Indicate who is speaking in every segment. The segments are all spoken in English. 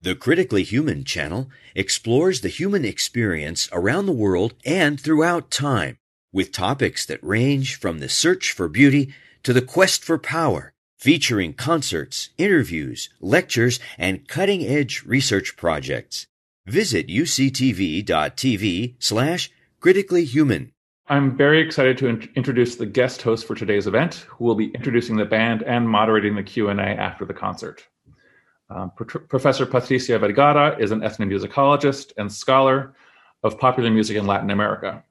Speaker 1: The Critically Human channel explores the human experience around the world and throughout time, with topics that range from the search for beauty to the quest for power, featuring concerts, interviews, lectures, and cutting edge research projects. Visit uctv.tv slash critically human.
Speaker 2: I'm very excited to in- introduce the guest host for today's event, who will be introducing the band and moderating the Q&A after the concert. Um, Pro- Professor Patricia Vergara is an ethnomusicologist and scholar of popular music in Latin America.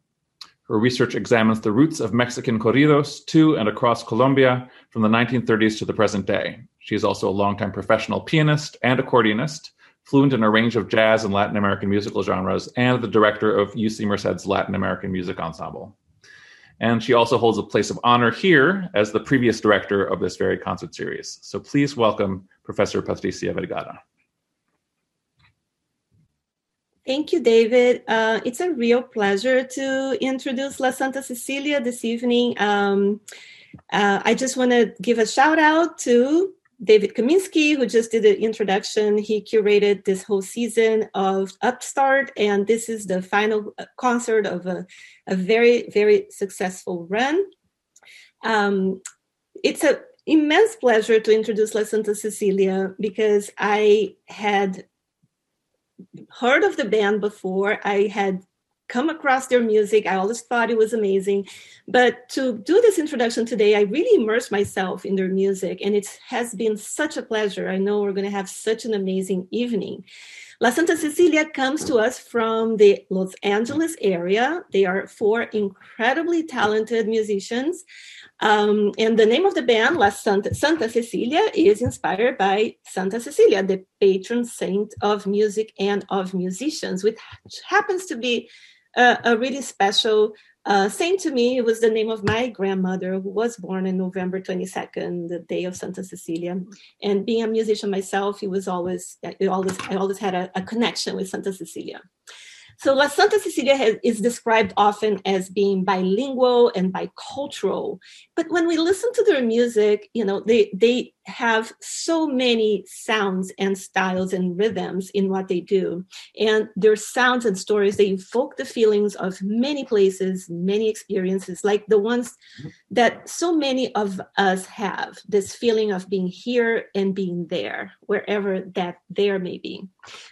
Speaker 2: Her research examines the roots of Mexican corridos to and across Colombia from the 1930s to the present day. She is also a longtime professional pianist and accordionist, fluent in a range of jazz and Latin American musical genres, and the director of UC Merced's Latin American Music Ensemble. And she also holds a place of honor here as the previous director of this very concert series. So please welcome Professor Patricia Vergara.
Speaker 3: Thank you, David. Uh, it's a real pleasure to introduce La Santa Cecilia this evening. Um, uh, I just want to give a shout out to David Kaminsky, who just did the introduction. He curated this whole season of Upstart, and this is the final concert of a, a very, very successful run. Um, it's an immense pleasure to introduce La Santa Cecilia because I had heard of the band before. I had come across their music. I always thought it was amazing. But to do this introduction today, I really immersed myself in their music, and it has been such a pleasure. I know we're going to have such an amazing evening. La Santa Cecilia comes to us from the Los Angeles area. They are four incredibly talented musicians. Um, and the name of the band, La Santa, Santa Cecilia, is inspired by Santa Cecilia, the patron saint of music and of musicians, which happens to be a, a really special uh, saint to me. It was the name of my grandmother, who was born on November 22nd, the day of Santa Cecilia. And being a musician myself, it was always, it always I always had a, a connection with Santa Cecilia. So La Santa Cecilia has, is described often as being bilingual and bicultural. But when we listen to their music, you know, they, they have so many sounds and styles and rhythms in what they do. And their sounds and stories, they evoke the feelings of many places, many experiences, like the ones that so many of us have this feeling of being here and being there, wherever that there may be.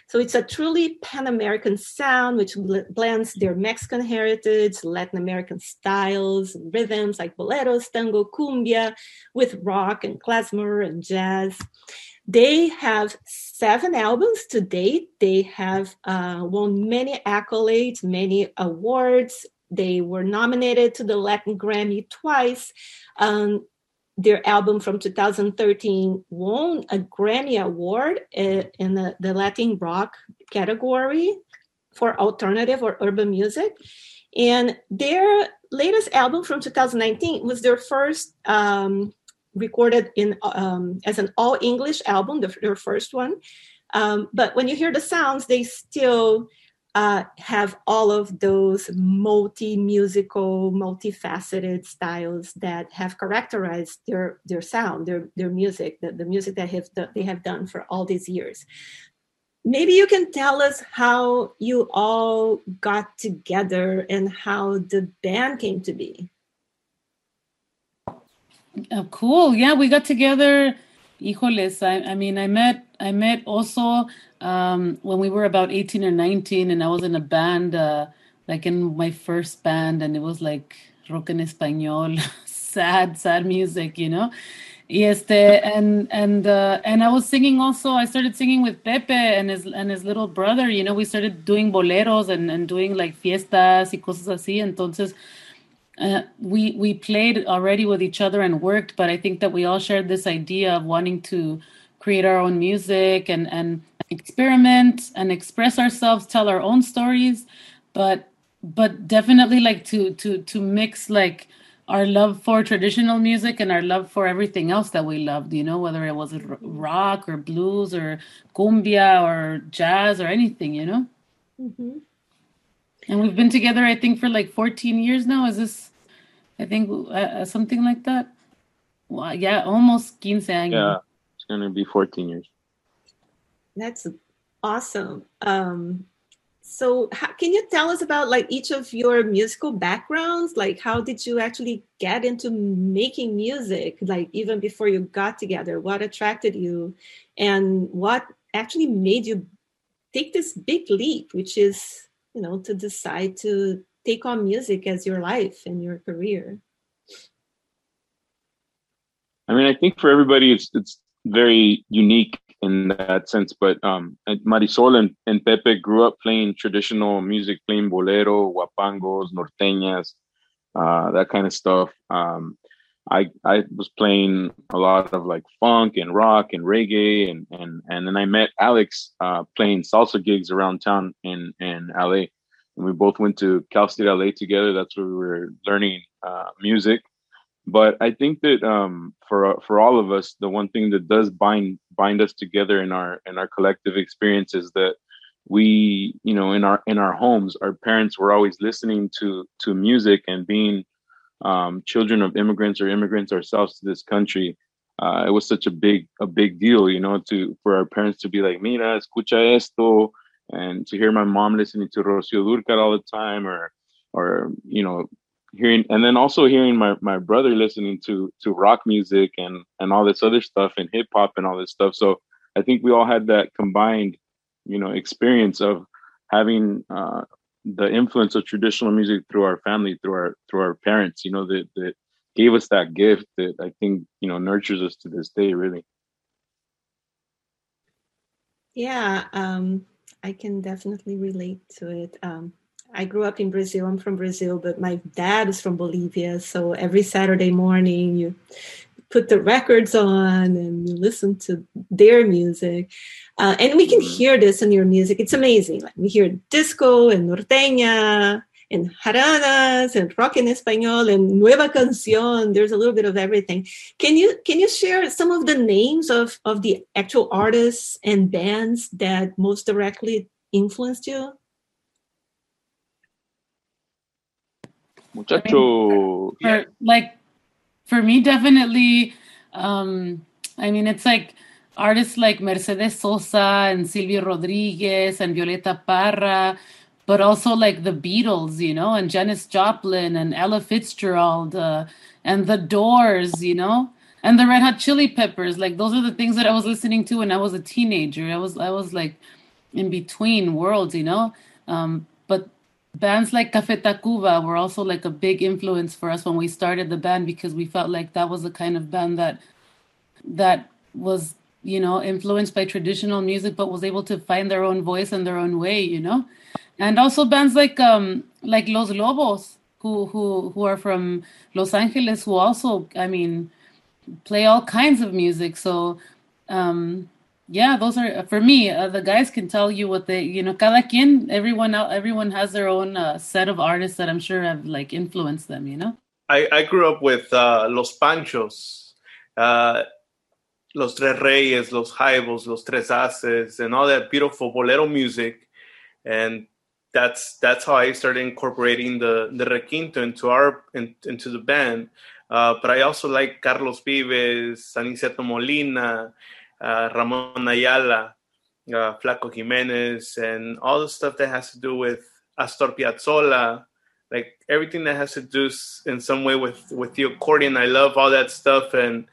Speaker 3: So it's a truly Pan American sound which blends their Mexican heritage, Latin American styles, rhythms like boleros, tango, cumbia, with rock and klezmer and jazz. They have seven albums to date. They have uh, won many accolades, many awards. They were nominated to the Latin Grammy twice. Um, their album from 2013 won a Grammy Award uh, in the, the Latin rock category for alternative or urban music. And their latest album from 2019 was their first um, recorded in um, as an all English album, the, their first one. Um, but when you hear the sounds, they still uh, have all of those multi-musical, multifaceted styles that have characterized their their sound, their their music, the, the music that have that they have done for all these years. Maybe you can tell us how you all got together and how the band came to be.
Speaker 4: Oh, cool. Yeah, we got together. Hijoles, I, I mean, I met, I met Oso um, when we were about 18 or 19, and I was in a band, uh, like in my first band, and it was like rock en español, sad, sad music, you know. Y este, and and uh, and I was singing also. I started singing with Pepe and his and his little brother. You know, we started doing boleros and and doing like fiestas y cosas así. Entonces, uh, we we played already with each other and worked, but I think that we all shared this idea of wanting to create our own music and and experiment and express ourselves, tell our own stories, but but definitely like to to to mix like our love for traditional music and our love for everything else that we loved, you know, whether it was rock or blues or cumbia or jazz or anything, you know. Mm-hmm. And we've been together, I think, for like 14 years now. Is this, I think, uh, uh something like that? Well, yeah, almost 15 años.
Speaker 5: Yeah, it's going to be 14 years.
Speaker 3: That's Awesome. Um, so how, can you tell us about like each of your musical backgrounds like how did you actually get into making music like even before you got together what attracted you and what actually made you take this big leap which is you know to decide to take on music as your life and your career
Speaker 5: i mean i think for everybody it's it's very unique in that sense. But um, Marisol and, and Pepe grew up playing traditional music, playing bolero, huapangos, norteñas, uh, that kind of stuff. Um, I I was playing a lot of like funk and rock and reggae, and and and then I met Alex uh, playing salsa gigs around town in in LA, and we both went to Cal State LA together. That's where we were learning uh, music but I think that um, for for all of us, the one thing that does bind bind us together in our in our collective experience is that we, you know, in our in our homes, our parents were always listening to to music and being um, children of immigrants or immigrants ourselves to this country. Uh, it was such a big a big deal, you know, to for our parents to be like, "Mira, escucha esto," and to hear my mom listening to Rocío Dúrcal all the time, or or you know hearing and then also hearing my, my brother listening to to rock music and and all this other stuff and hip hop and all this stuff so i think we all had that combined you know experience of having uh, the influence of traditional music through our family through our through our parents you know that that gave us that gift that i think you know nurtures us to this day really
Speaker 3: yeah um i can definitely relate to it um I grew up in Brazil. I'm from Brazil, but my dad is from Bolivia. So every Saturday morning, you put the records on and you listen to their music. Uh, and we can hear this in your music. It's amazing. Like we hear disco and norteña and jaradas and rock in español and nueva canción. There's a little bit of everything. Can you can you share some of the names of of the actual artists and bands that most directly influenced you?
Speaker 5: Muchacho.
Speaker 4: I mean, for, like for me, definitely. Um, I mean, it's like artists like Mercedes Sosa and Silvio Rodriguez and Violeta Parra, but also like the Beatles, you know, and Janis Joplin and Ella Fitzgerald uh, and the Doors, you know, and the Red Hot Chili Peppers. Like those are the things that I was listening to when I was a teenager. I was I was like in between worlds, you know. Um, but bands like Café Tacuba were also like a big influence for us when we started the band because we felt like that was the kind of band that that was you know influenced by traditional music but was able to find their own voice and their own way you know? And also bands like um like Los Lobos who who who are from Los Angeles who also I mean play all kinds of music. So um yeah those are for me uh, the guys can tell you what they you know cada quien everyone everyone has their own uh, set of artists that i'm sure have like influenced them you know?
Speaker 6: I i grew up with uh, los panchos. Uh, los tres reyes los jaibos los tres ases and all that beautiful bolero music. And that's that's how i started incorporating the the requinto into our in, into the band. Uh, but i also like carlos vives aniceto molina uh, Ramon Ayala, uh, Flaco Jimenez, and all the stuff that has to do with Astor Piazzolla, like everything that has to do in some way with with the accordion. I love all that stuff, and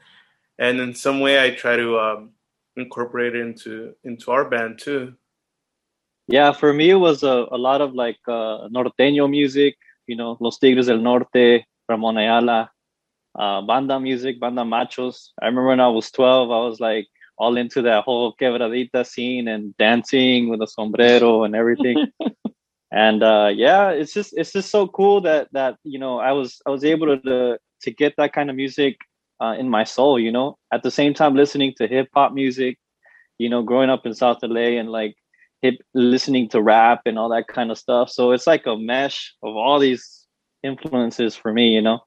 Speaker 6: and in some way I try to um, incorporate it into into our band too.
Speaker 7: Yeah, for me it was a, a lot of like uh, norteño music, you know, Los Tigres del Norte, Ramon Ayala, uh, banda music, banda machos. I remember when I was 12, I was like all into that whole quebradita scene and dancing with a sombrero and everything. and uh, yeah, it's just it's just so cool that that you know I was I was able to to, get that kind of music uh, in my soul. You know, at the same time listening to hip hop music. You know, growing up in South LA and like hip listening to rap and all that kind of stuff. So it's like a mesh of all these influences for me. You know.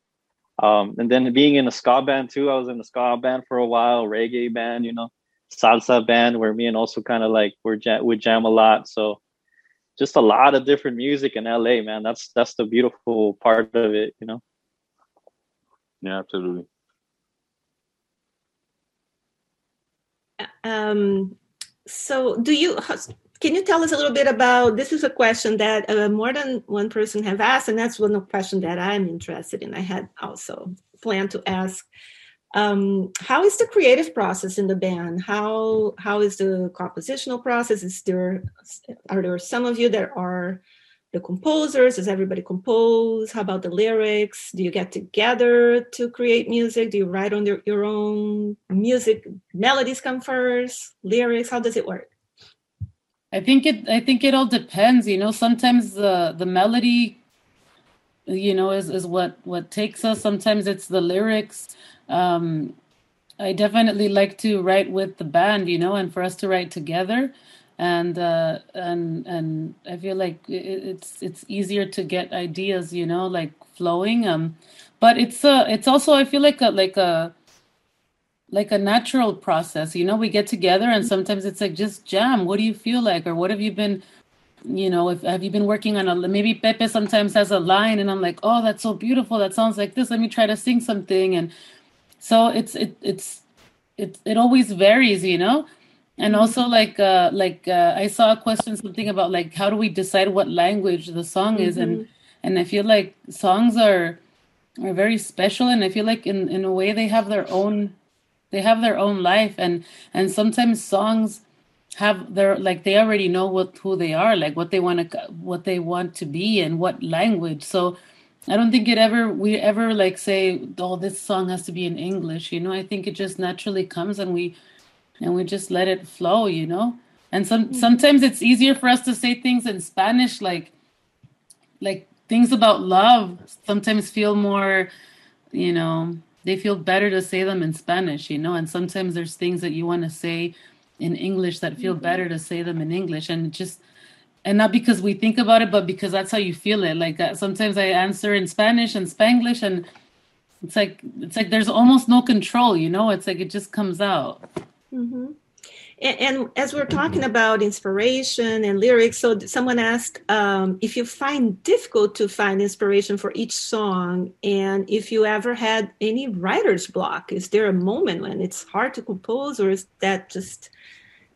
Speaker 7: Um, and then being in a ska band too, I was in a ska band for a while, reggae band, you know salsa band where me and Oso kind of like we're jam- we jam a lot. So just a lot of different music in LA, man. That's that's the beautiful part of it, you know.
Speaker 5: Yeah, absolutely.
Speaker 3: Um, so do you can you tell us a little bit about this is a question that uh, more than one person have asked and that's one question that i'm interested in. I had also planned to ask um, how is the creative process in the band? How how is the compositional process? Is there are there some of you that are the composers? Does everybody compose? How about the lyrics? Do you get together to create music? Do you write on your, your own music? Melodies come first? Lyrics? How does it work?
Speaker 4: I think it i think it all depends you know? Sometimes the the melody you know is is what what takes us. Sometimes it's the lyrics. Um, I definitely like to write with the band, you know, and for us to write together, and uh, and and I feel like it's it's easier to get ideas, you know, like flowing. Um, but it's uh it's also I feel like a like a like a natural process, you know. We get together and sometimes it's like just jam. What do you feel like, or what have you been? you know if have you been working on a maybe pepe sometimes has a line and i'm like oh that's so beautiful that sounds like this let me try to sing something and so it's it it's it it always varies you know and also like uh like uh, i saw a question something about like how do we decide what language the song mm-hmm. is and mm-hmm. and i feel like songs are are very special and i feel like in in a way they have their own they have their own life and and sometimes songs have their like they already know what who they are like what they want to what they want to be and what language so I don't think it ever we ever like say, oh, this song has to be in English. You know, I think it just naturally comes and we and we just let it flow. You know, and some mm-hmm. sometimes it's easier for us to say things in Spanish, like like things about love. Sometimes feel more, you know, they feel better to say them in Spanish. You know, and sometimes there's things that you want to say in English that feel mm-hmm. better to say them in English, and just and not because we think about it, but because that's how you feel it. Like uh, sometimes I answer in Spanish and Spanglish, and it's like it's like there's almost no control. You know, it's like it just comes out.
Speaker 3: Mm-hmm. And, and, as we're talking about inspiration and lyrics, so someone asked um, if you find difficult to find inspiration for each song, and if you ever had any writer's block. Is there a moment when it's hard to compose, or is that just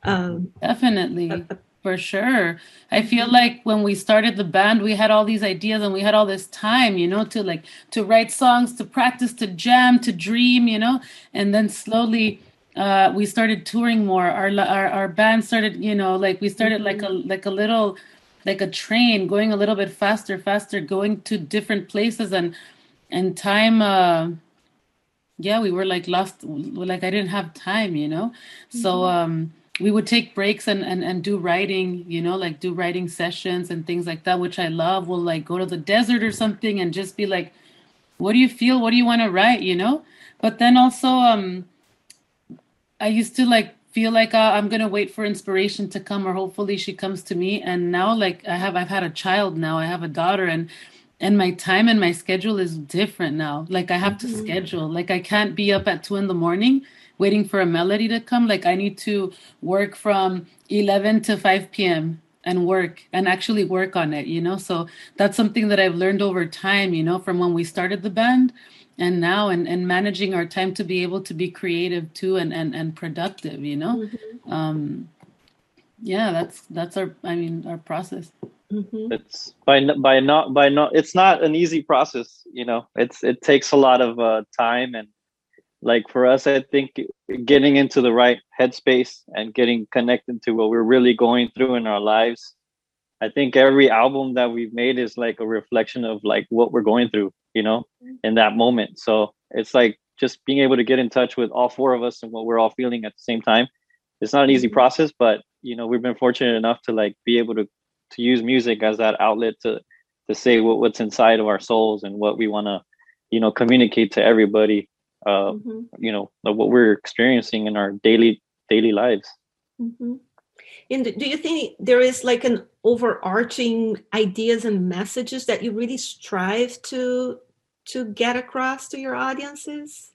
Speaker 4: um, definitely? A, a for sure. I feel like when we started the band, we had all these ideas and we had all this time, you know, to like to write songs, to practice, to jam, to dream, you know, and then slowly uh, we started touring more. Our, our our band started, you know, like we started like a mm-hmm. like a little like a train going a little bit faster, faster, going to different places and and time. Uh, yeah, we were like lost. Like I didn't have time, you know. Mm-hmm. So um we would take breaks and, and and do writing you know like do writing sessions and things like that which i love we'll like go to the desert or something and just be like what do you feel what do you want to write you know but then also um i used to like feel like uh, i'm gonna wait for inspiration to come or hopefully she comes to me and now like i have i've had a child now i have a daughter and and my time and my schedule is different now like i have to mm-hmm. schedule like i can't be up at two in the morning waiting for a melody to come. Like I need to work from 11 to 5 p.m. and work and actually work on it, you know? So that's something that I've learned over time, you know, from when we started the band and now and, and managing our time to be able to be creative too and, and, and productive, you know? Mm-hmm. Um, yeah, that's, that's our, I mean, our process.
Speaker 7: Mm-hmm. It's by by not by not. It's not an easy process, you know. It's it takes a lot of uh, time and like for us i think getting into the right headspace and getting connected to what we're really going through in our lives i think every album that we've made is like a reflection of like what we're going through you know mm-hmm. in that moment so it's like just being able to get in touch with all four of us and what we're all feeling at the same time it's not an easy mm-hmm. process but you know we've been fortunate enough to like be able to to use music as that outlet to to say what, what's inside of our souls and what we want to you know communicate to everybody uh, mm-hmm. you know what we're experiencing in our daily daily lives
Speaker 3: mm-hmm. And do you think there is like an overarching ideas and messages that you really strive to to get across to your audiences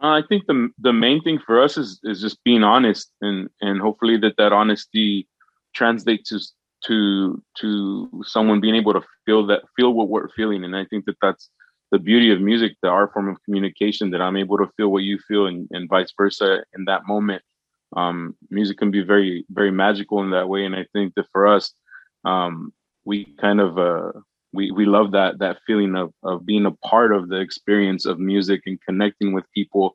Speaker 5: i think the the main thing for us is is just being honest and and hopefully that that honesty translates to to to someone being able to feel that feel what we're feeling and i think that that's the beauty of music, the art form of communication, that I'm able to feel what you feel and, and vice versa in that moment. Um, music can be very, very magical in that way. And I think that for us, um, we kind of, uh, we, we love that, that feeling of, of being a part of the experience of music and connecting with people.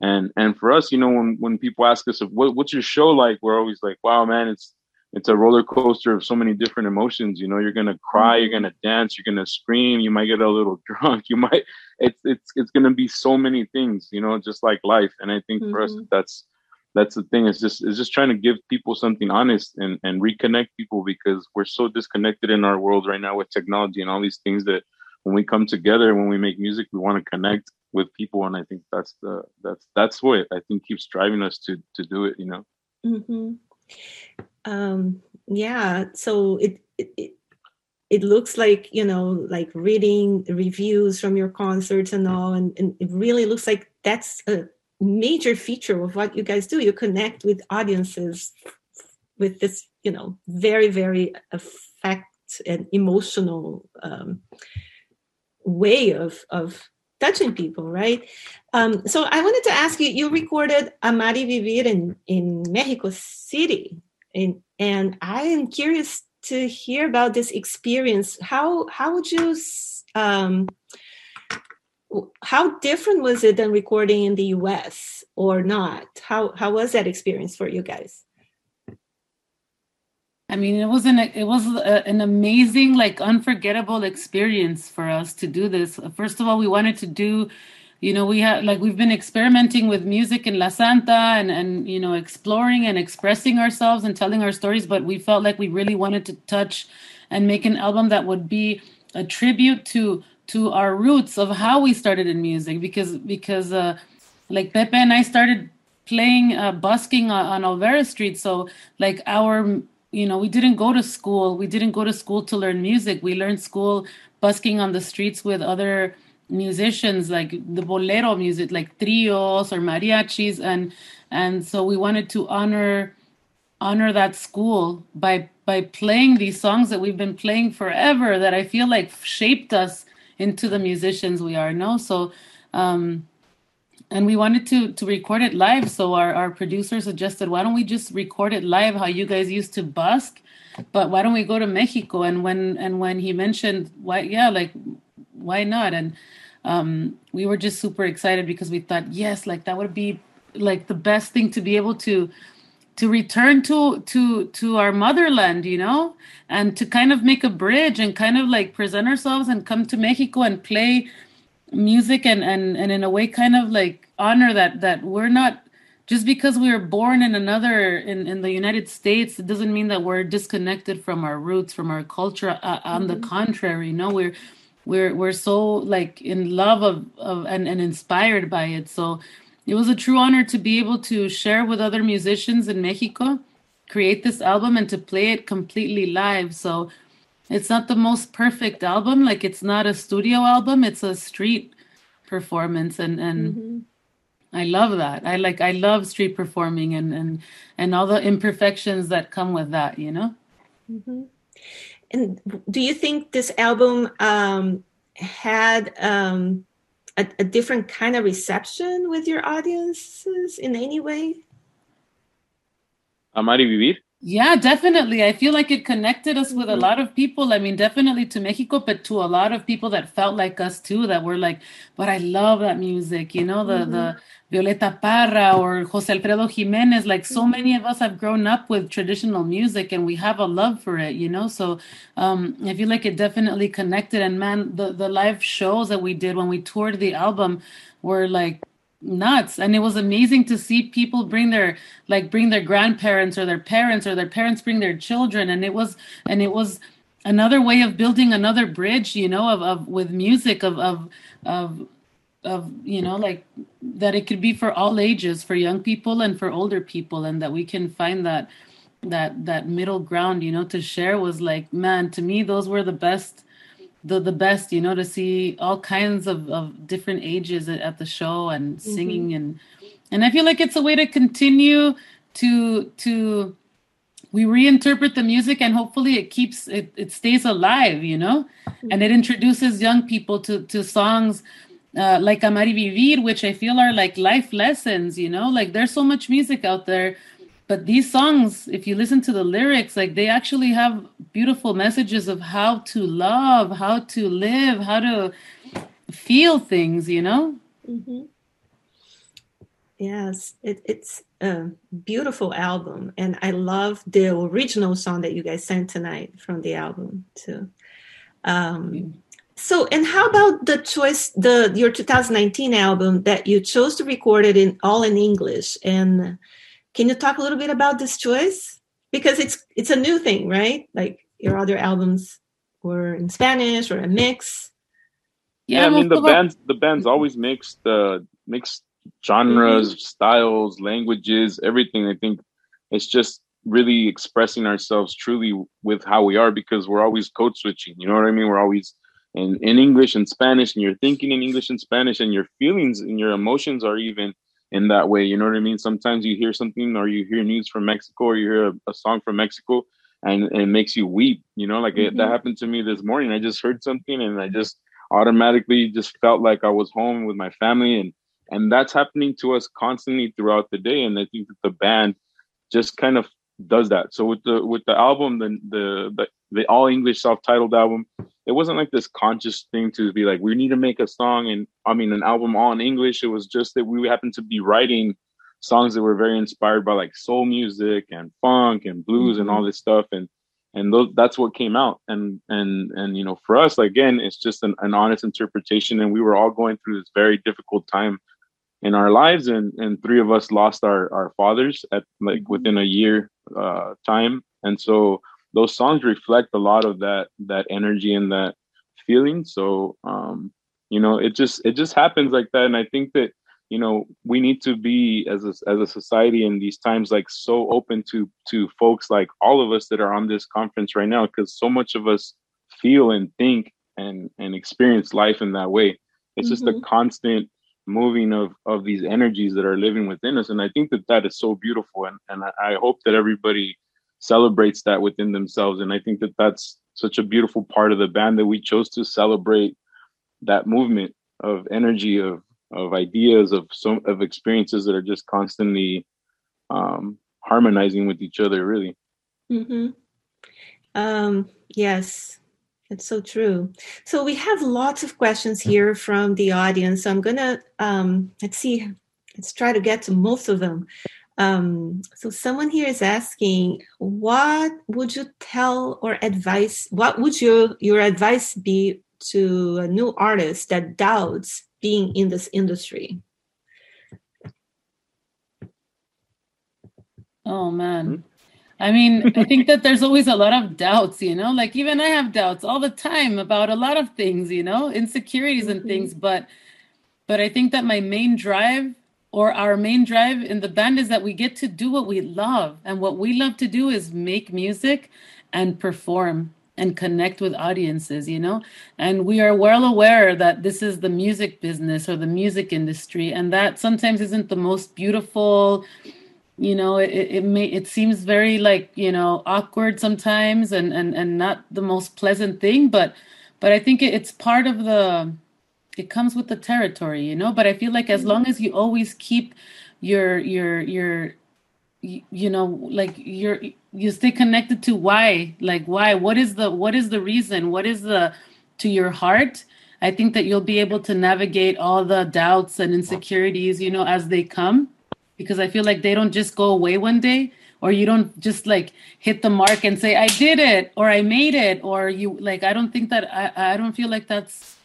Speaker 5: And, and for us, you know, when, when people ask us, what, what's your show like? We're always like, wow, man, it's, it's a roller coaster of so many different emotions. You know, you're gonna cry, you're gonna dance, you're gonna scream, you might get a little drunk, you might. It's it's it's gonna be so many things. You know, just like life. And I think mm-hmm. for us, mm-hmm. that's that's the thing. It's just it's just trying to give people something honest and and reconnect people because we're so disconnected in our world right now with technology and all these things that when we come together when we make music, we want to connect with people. And I think that's the that's that's what I think keeps driving us to to do it. You know.
Speaker 3: Mm-hmm um yeah so it, it it looks like you know like reading reviews from your concerts and all and, and it really looks like that's a major feature of what you guys do you connect with audiences with this you know very very affect and emotional um, way of of touching people right um, so i wanted to ask you you recorded "Amar y Vivir in in mexico city and and I am curious to hear about this experience. How how would you um, how different was it than recording in the U.S. or not? How how was that experience for you guys?
Speaker 4: I mean, it was an it was a, an amazing, like unforgettable experience for us to do this. First of all, we wanted to do you know we have like we've been experimenting with music in la santa and and you know exploring and expressing ourselves and telling our stories but we felt like we really wanted to touch and make an album that would be a tribute to to our roots of how we started in music because because uh like pepe and i started playing uh, busking on, on Olvera street. So like our you know we didn't go to school. We didn't go to school to learn music. We learned school busking on the streets with other musicians like the bolero music like trios or mariachis. And and so we wanted to honor honor that school by by playing these songs that we've been playing forever that i feel like shaped us into the musicians we are no? So um and we wanted to to record it live. So our, our producer suggested why don't we just record it live how you guys used to busk? But why don't we go to mexico? And when and when he mentioned why yeah like why not? And um, we were just super excited because we thought, yes, like that would be like the best thing to be able to to return to to to our motherland you know and to kind of make a bridge and kind of like present ourselves and come to mexico and play music and and and in a way kind of like honor that that we're not just because we were born in another in in the united states it doesn't mean that we're disconnected from our roots from our culture uh, on mm-hmm. the contrary you know we're we're we're so like in love of, of and, and inspired by it so it was a true honor to be able to share with other musicians in mexico create this album and to play it completely live so it's not the most perfect album like it's not a studio album it's a street performance and and mm-hmm. i love that i like i love street performing and and and all the imperfections that come with that you know
Speaker 3: mm-hmm. And do you think this album um, had um, a, a, different kind of reception with your audiences in any way?
Speaker 5: Amar y Vivir?
Speaker 4: Yeah, definitely. I feel like it connected us with a mm-hmm. lot of people. I mean, definitely to Mexico, but to a lot of people that felt like us too, that were like, but I love that music, you know, the mm-hmm. the Violeta Parra or Jose Alfredo Jimenez. Like so many of us have grown up with traditional music and we have a love for it, you know. So um, I feel like it definitely connected. And man, the the live shows that we did when we toured the album were like nuts. And it was amazing to see people bring their like bring their grandparents or their parents or their parents bring their children. And it was and it was another way of building another bridge you know of, of with music of of of of you know like that it could be for all ages for young people and for older people and that we can find that that that middle ground you know to share was like man to me those were the best the the best you know to see all kinds of of different ages at, at the show and mm-hmm. singing mm-hmm. and and i feel like it's a way to continue to to we reinterpret the music and hopefully it keeps it, it stays alive you know and it introduces young people to to songs uh, like Amar y Vivir, which I feel are like life lessons, you know, like there's so much music out there. But these songs, if you listen to the lyrics, like they actually have beautiful messages of how to love, how to live, how to feel things, you know?
Speaker 3: Mm-hmm. Yes, it, it's a beautiful album. And I love the original song that you guys sent tonight from the album, too. Um, so, and how about the choice, the your 2019 album that you chose to record it in all in English? And can you talk a little bit about this choice? Because it's it's a new thing, right? Like your other albums were in Spanish or a mix.
Speaker 5: Yeah, I mean the bands the bands always mix the mixed genres, mm-hmm. styles, languages, everything. I think it's just really expressing ourselves truly with how we are because we're always code switching. You know what I mean? We're always in, in English and Spanish, and you're thinking in English and Spanish, and your feelings and your emotions are even in that way. You know what I mean? Sometimes you hear something or you hear news from Mexico or you hear a, a song from Mexico and, and, it makes you weep. You know, like mm-hmm. it, that mm-hmm. happened to me this morning. I just heard something and I just automatically just felt like I was home with my family and and that's happening to us constantly throughout the day. And I think that the band just kind of does that. So with the with the album, the the the, the all English self-titled album, it wasn't like this conscious thing to be like we need to make a song and I mean an album all in English. It was just that we happened to be writing songs that were very inspired by like soul music and funk and blues mm-hmm. and all this stuff and and those, that's what came out and and and you know for us again it's just an, an honest interpretation and we were all going through this very difficult time in our lives and and three of us lost our our fathers at like mm-hmm. within a year uh time and so those songs reflect a lot of that that energy and that feeling so um you know it just it just happens like that and i think that you know we need to be as a, as a society in these times like so open to to folks like all of us that are on this conference right now because so much of us feel and think and and experience life in that way it's mm-hmm. just a mm-hmm. constant moving of of these energies that are living within us and i think that that is so beautiful and and i hope that everybody celebrates that within themselves and i think that that's such a beautiful part of the band that we chose to celebrate that movement of energy of of ideas of some of experiences that are just constantly um harmonizing with each other really
Speaker 3: mm-hmm. um yes it's so true. So we have lots of questions here from the audience. So I'm gonna um, let's see, let's try to get to most of them. Um, so someone here is asking, what would you tell or advise? What would your your advice be to a new artist that doubts being in this industry?
Speaker 4: Oh man. Mm-hmm. I mean, I think that there's always a lot of doubts, you know, like even I have doubts all the time about a lot of things, you know, insecurities and things. Mm-hmm. But, but I think that my main drive or our main drive in the band is that we get to do what we love. And what we love to do is make music and perform and connect with audiences, you know? And we are well aware that this is the music business or the music industry, and that sometimes isn't the most beautiful you know it, it may it seems very like you know awkward sometimes and and and not the most pleasant thing but but i think it's part of the it comes with the territory you know? But i feel like as long mm-hmm. as you always keep your your your you know like you're you stay connected to why like why what is the what is the reason? What is the to your heart? I think that you'll be able to navigate all the doubts and insecurities you know as they come. Because I feel like they don't just go away one day or you don't just like hit the mark and say I did it or I made it or you like I don't think that I I don't feel like that's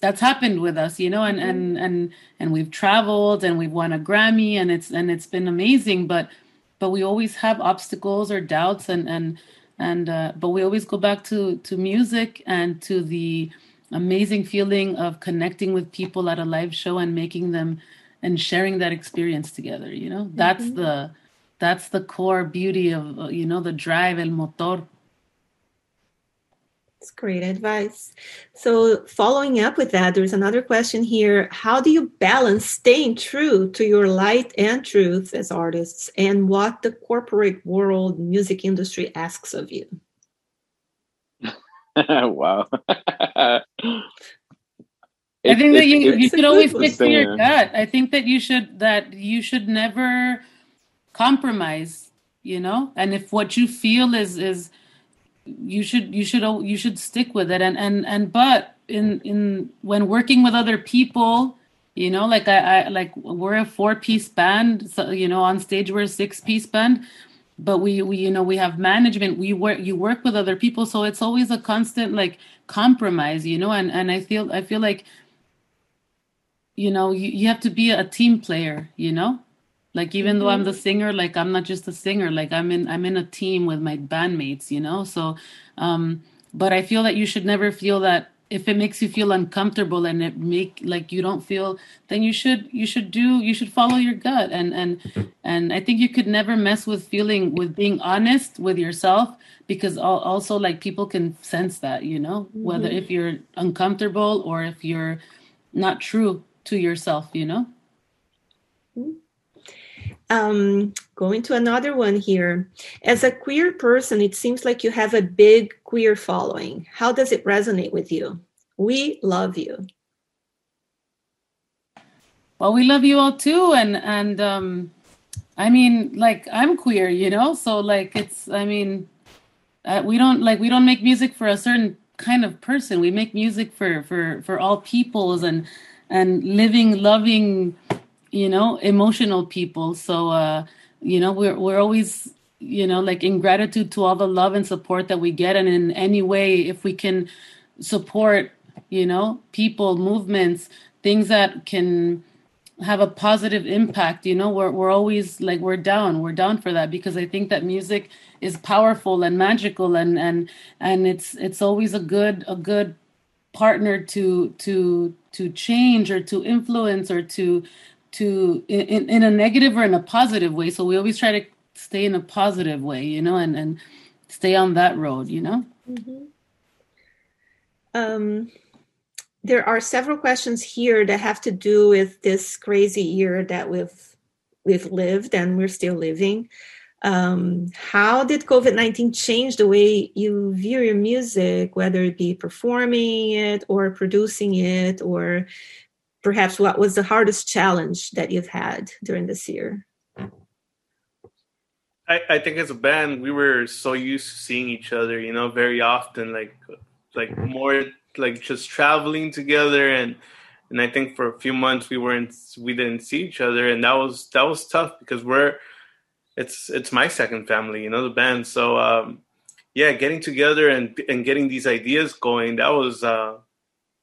Speaker 4: that's happened with us you know and and and and we've traveled and we've won a Grammy and it's and it's been amazing but but we always have obstacles or doubts and and and uh, but we always go back to to music and to the amazing feeling of connecting with people at a live show and making them and sharing that experience together you know? That's mm-hmm. the that's the core beauty of uh, you know the drive el motor
Speaker 3: It's great advice. So, following up with that, there's another question here. How do you balance staying true to your light and truth as artists and what the corporate world music industry asks of you?
Speaker 5: wow.
Speaker 4: I think that you, you should always stick to your gut. I think that you should that you should never compromise, you know? And if what you feel is is you should you should you should stick with it. And and and but in in when working with other people you know like i, I like we're a four piece band so you know on stage we're a six piece band but we we you know we have management. We work you work with other people. So it's always a constant like compromise you know and and i feel i feel like you know you, you have to be a team player you know like even mm-hmm. though i'm the mm-hmm. singer like i'm not just a singer like i'm in i'm in a team with my bandmates you know so um but i feel that you should never feel that if it makes you feel uncomfortable and it make like you don't feel then you should you should do you should follow your gut and and and i think you could never mess with feeling with being honest with yourself because also like people can sense that you know mm-hmm. whether if you're uncomfortable or if you're not true to yourself you know.
Speaker 3: Um, going to another one here. As a queer person, it seems like you have a big queer following. How does it resonate with you? We love you.
Speaker 4: Well, we love you all too, and and um, I mean, like I'm queer, you know, so like it's, I mean, uh, we don't like we don't make music for a certain kind of person. We make music for for for all peoples and and living, loving, you know, emotional people. So uh, you know we're we're always you know like in gratitude to all the love and support that we get and in any way if we can support you know people movements things that can have a positive impact you know we're, we're always like we're down we're down for that because i think that music is powerful and magical and and and it's it's always a good a good partner to to to change or to influence or to to in, in a negative or in a positive way. So we always try to stay in a positive way you know and and stay on that road you know? Mm-hmm.
Speaker 3: um there are several questions here that have to do with this crazy year that we've we've lived and we're still living. Um, how did covid-19 change the way you view your music whether it be performing it or producing it or perhaps what was the hardest challenge that you've had during this year?
Speaker 6: I, I think as a band, we were so used to seeing each other, you know, very often, like like more like just traveling together and and I think for a few months we weren't we didn't see each other and that was that was tough because we're it's it's my second family, you know, the band. So um yeah, getting together and and getting these ideas going, that was uh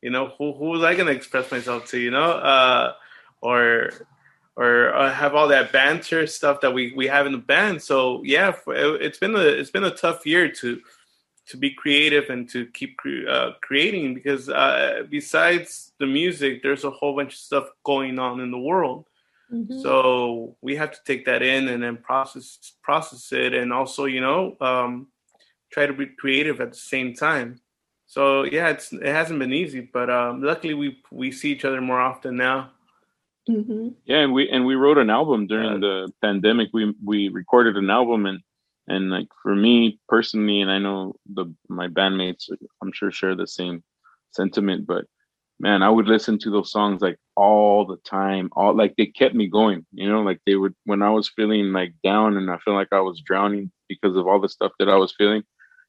Speaker 6: you know, who who was I gonna express myself to? You know, uh, or or uh, have all that banter stuff that we we have in the band. So yeah, it's been a it's been a tough year to to be creative and to keep cre- uh, creating because uh, besides the music, there's a whole bunch of stuff going on in the world. Mm-hmm. So we have to take that in and then process process it, and also you know um, try to be creative at the same time. So yeah, it's it hasn't been easy, but um, luckily we we see each other more often now.
Speaker 5: Mm-hmm. Yeah, and we and we wrote an album during the pandemic. We we recorded an album, and and like for me personally, and I know the my bandmates, I'm sure share the same sentiment. But man, I would listen to those songs like all the time. All like they kept me going. You know, like they would when I was feeling like down and I felt like I was drowning because of all the stuff that I was feeling.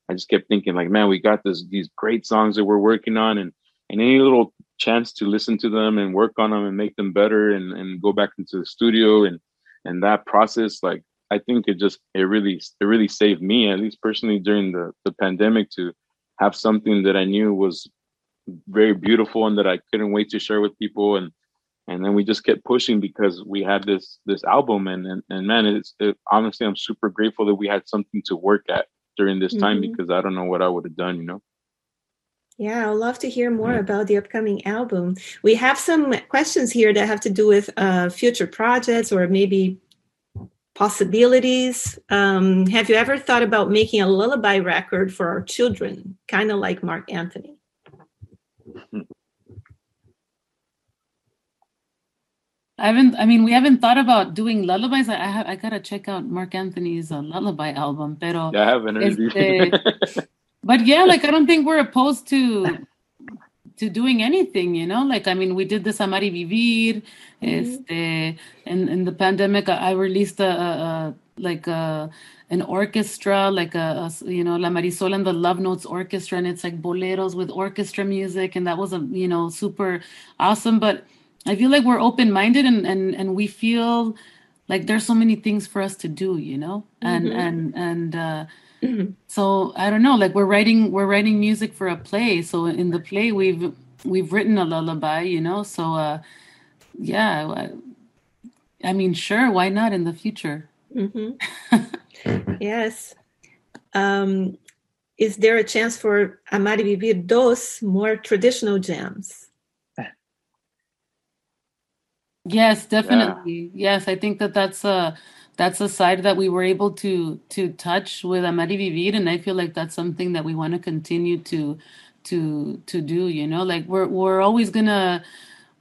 Speaker 5: I just kept thinking like, man, we got this these great songs that we're working on, and and any little chance to listen to them and work on them and make them better and and go back into the studio and and that process, like I think it just it really it really saved me at least personally during the the pandemic to have something that I knew was very beautiful and that I couldn't wait to share with people. And and then we just kept pushing because we had this this album and and, and man it's it, honestly I'm super grateful that we had something to work at during this time mm-hmm. because I don't know what I would have done, you know.
Speaker 3: Yeah, I'd love to hear more about the upcoming album. We have some questions here that have to do with uh, future projects or maybe possibilities. Um, have you ever thought about making a lullaby record for our children, kind of like Marc Anthony?
Speaker 4: I haven't. I mean, we haven't thought about doing lullabies. I I, have, I gotta check out Marc Anthony's uh, lullaby album. Pero
Speaker 5: Yeah, I haven't heard
Speaker 4: este, but yeah, like I don't think we're opposed to to doing anything. You know, like I mean, we did this Amar y Vivir. Este, in in the pandemic, I, I released a, a, a like a an orchestra, like a, a you know La Marisol and the Love Notes Orchestra, and it's like boleros with orchestra music, and that was a you know super awesome. But I feel like we're open minded and, and and we feel like there's so many things for us to do, you know? And
Speaker 3: Mhm.
Speaker 4: and and uh
Speaker 3: Mhm.
Speaker 4: so I don't know, like we're writing we're writing music for a play. So in the play we've we've written a lullaby, you know? So uh yeah, I, I mean sure, why not in the future?
Speaker 3: hmm yes. Um, is there a chance for Amar Vivir dos more traditional jams?
Speaker 4: Yes, definitely. Yes, I think that that's a that's a side that we were able to to touch with Amar y Vivir, and I feel like that's something that we want to continue to to to do. You know, like we're we're always gonna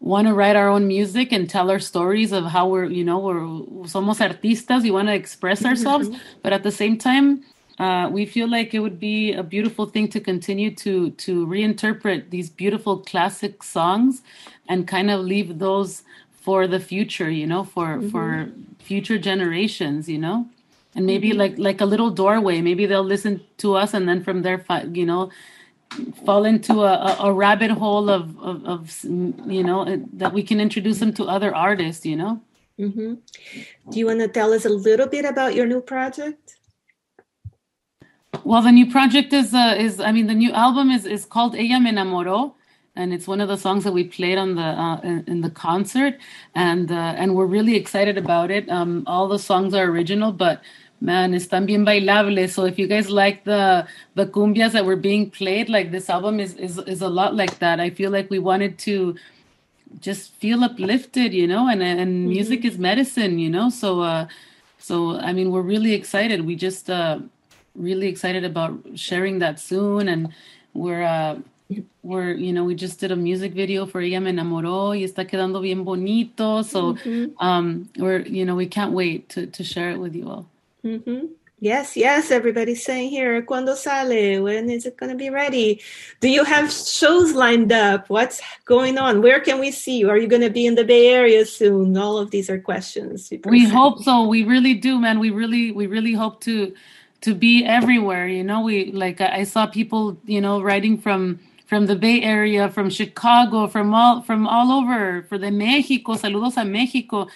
Speaker 4: want to write our own music and tell our stories of how we're you know we're somos artistas. We want to express ourselves, but at the same time. Uh, we feel like it would be a beautiful thing to continue to to reinterpret these beautiful classic songs and kind of leave those for the future you know for for future generations you know? And maybe like like a little doorway. Maybe they'll listen to us and then from there you know fall into a, a, a rabbit hole of, of of you know that we can introduce them to other artists you know?
Speaker 3: Mm-hmm. Do you want to tell us a little bit about your new project?
Speaker 4: Well, the new project is uh, is I mean the new album is is called Ella me enamoró, and it's one of the songs that we played on the uh, in, the concert, and uh, and we're really excited about it. Um, all the songs are original, but man, están bien bailables. So if you guys like the the cumbias that were being played, like this album is is is a lot like that. I feel like we wanted to just feel uplifted, you know, and and music is medicine, you know. So uh so I mean we're really excited. We just uh really excited about sharing that soon and we're uh we're you know we just did a music video for ella me enamoró y está quedando bien bonito so
Speaker 3: Mhm.
Speaker 4: um we're you know we can't wait to to share it with you all
Speaker 3: Mm-hmm. Yes, yes, everybody's saying here, cuando sale? When is it going to be ready? Do you have shows lined up? What's going on? Where can we see you? Are you going to be in the Bay Area soon? All of these are questions.
Speaker 4: we hope so we really do man we really we really hope to to be everywhere you know we like i I saw people you know writing from from the bay area from chicago from all from all over for the mexico. Saludos a mexico.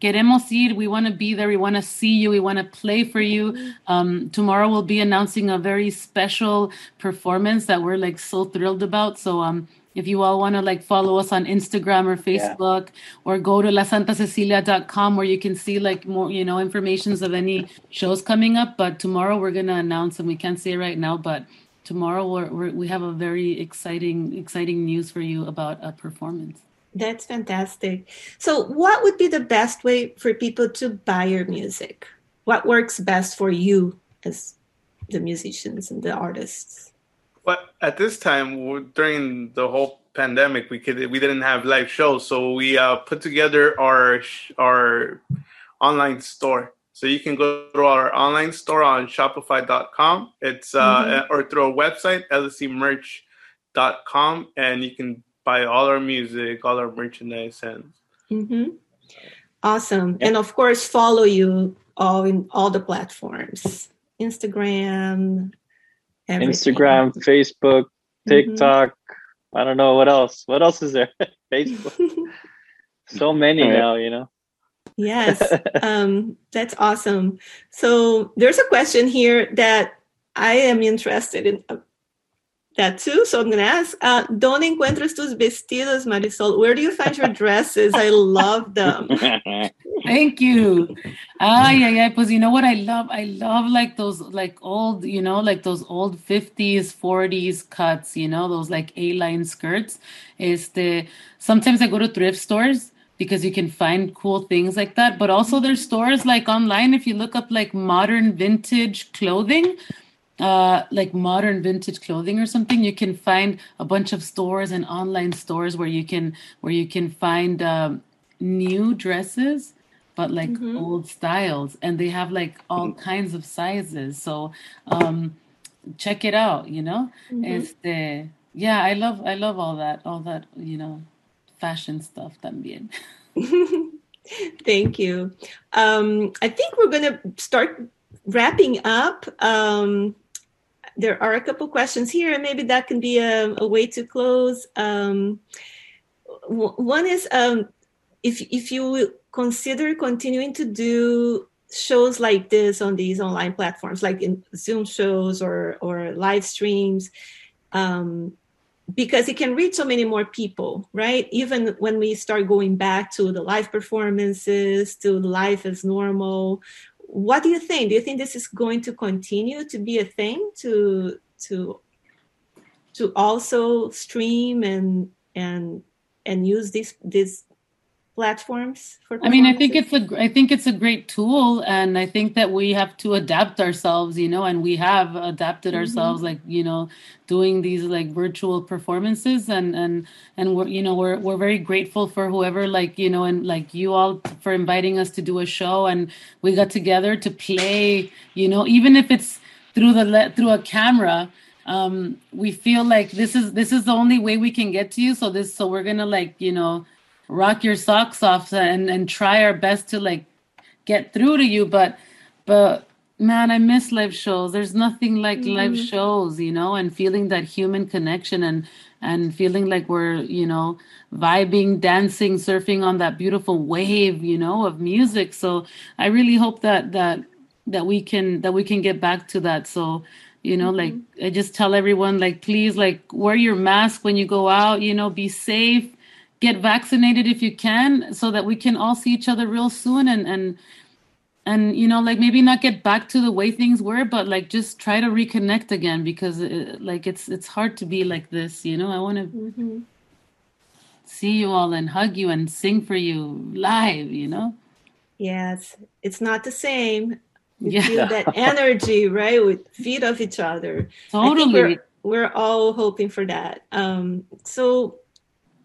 Speaker 4: Queremos ir. We want to be there. We want to see you. We want to play for you. Um, tomorrow we'll be announcing a very special performance that we're like so thrilled about. So um if you all want to like follow us on instagram or facebook or go to lasantacecilia.com where you can see like more you know informations of any shows coming up. But tomorrow we're going to announce and we can't say it right now but tomorrow we're, we're, we have a very exciting exciting news for you about a performance
Speaker 3: That's fantastic. So, what would be the best way for people to buy your music? What works best for you as the musicians and the artists?
Speaker 6: But at this time, during the whole pandemic, we could we didn't have live shows, so we uh, put together our our online store. So you can go to our online store on Shopify.com. It's uh, or through our website lscmerch.com, and you can buy all our music, all our merchandise, and
Speaker 3: hmm Awesome. And of course, follow you all in all the platforms Instagram, everything.
Speaker 7: Instagram, Facebook, TikTok. I don't know what else. What else is there? Facebook. So many
Speaker 5: Right.
Speaker 7: now, you know.
Speaker 3: Yes, um, that's awesome. So there's a question here that I am interested in uh, that too. So I'm going to ask, uh, ¿dónde encuentras tus vestidos, Marisol? Where do you find your dresses? I love them.
Speaker 4: Thank you. Ay, yeah, ay. Pues you know what I love? I love like those like old, you know, like those old 50s, 40s cuts, you know, those like A-line skirts. Este, sometimes I go to thrift stores. Because you can find cool things like that. But also there's stores like online if you look up like modern vintage clothing, uh, like modern vintage clothing or something, you can find a bunch of stores and online stores where you can where you can find um, new dresses but like mm-hmm. old styles and they have like all mm-hmm. kinds of sizes so um check it out you know mm-hmm. este yeah i love i love all that all that you know fashion stuff también.
Speaker 3: Thank you. Um i think we're going to start wrapping up. Um there are a couple questions here and maybe that can be a, a way to close. Um w- one is um if if you consider continuing to do shows like this on these online platforms, like in Zoom shows or or live streams, um, because it can reach so many more people, right? Even when we start going back to the live performances, to life as normal. What do you think? Do you think this is going to continue to be a thing to to to also stream and and and use this this platforms for
Speaker 4: i mean i think it's a i think it's a great tool and i think that we have to adapt ourselves you know and we have adapted mm-hmm. ourselves like you know doing these like virtual performances and and and we're you know we're we're very grateful for whoever like you know and like you all for inviting us to do a show and we got together to play you know even if it's through the through a camera um we feel like this is this is the only way we can get to you so this so we're gonna like you know rock your socks off and and try our best to like get through to you but but man i miss live shows there's nothing like mm-hmm. live shows you know and feeling that human connection and and feeling like we're you know vibing dancing surfing on that beautiful wave you know of music so i really hope that that that we can that we can get back to that so you know mm-hmm. like i just tell everyone like please like wear your mask when you go out you know be safe get vaccinated if you can so that we can all see each other real soon and and and you know like maybe not get back to the way things were but like just try to reconnect again because it, uh, like it's it's hard to be like this you know? I want to mm-hmm. see you all and hug you and sing for you live you know?
Speaker 3: Yes. It's not the same. We yeah. feel that energy right we feed off each other.
Speaker 4: Totally.
Speaker 3: we're, we're all hoping for that. Um so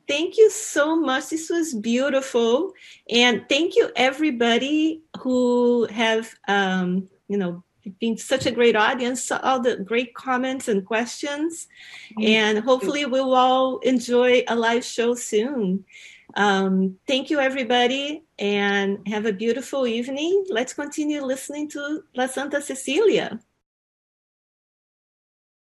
Speaker 3: thank you so much. This was beautiful. And thank you everybody who have um, you know been such a great audience all the great comments and questions. And hopefully we'll all enjoy a live show soon. Um, thank you everybody and have a beautiful evening. Let's continue listening to la santa cecilia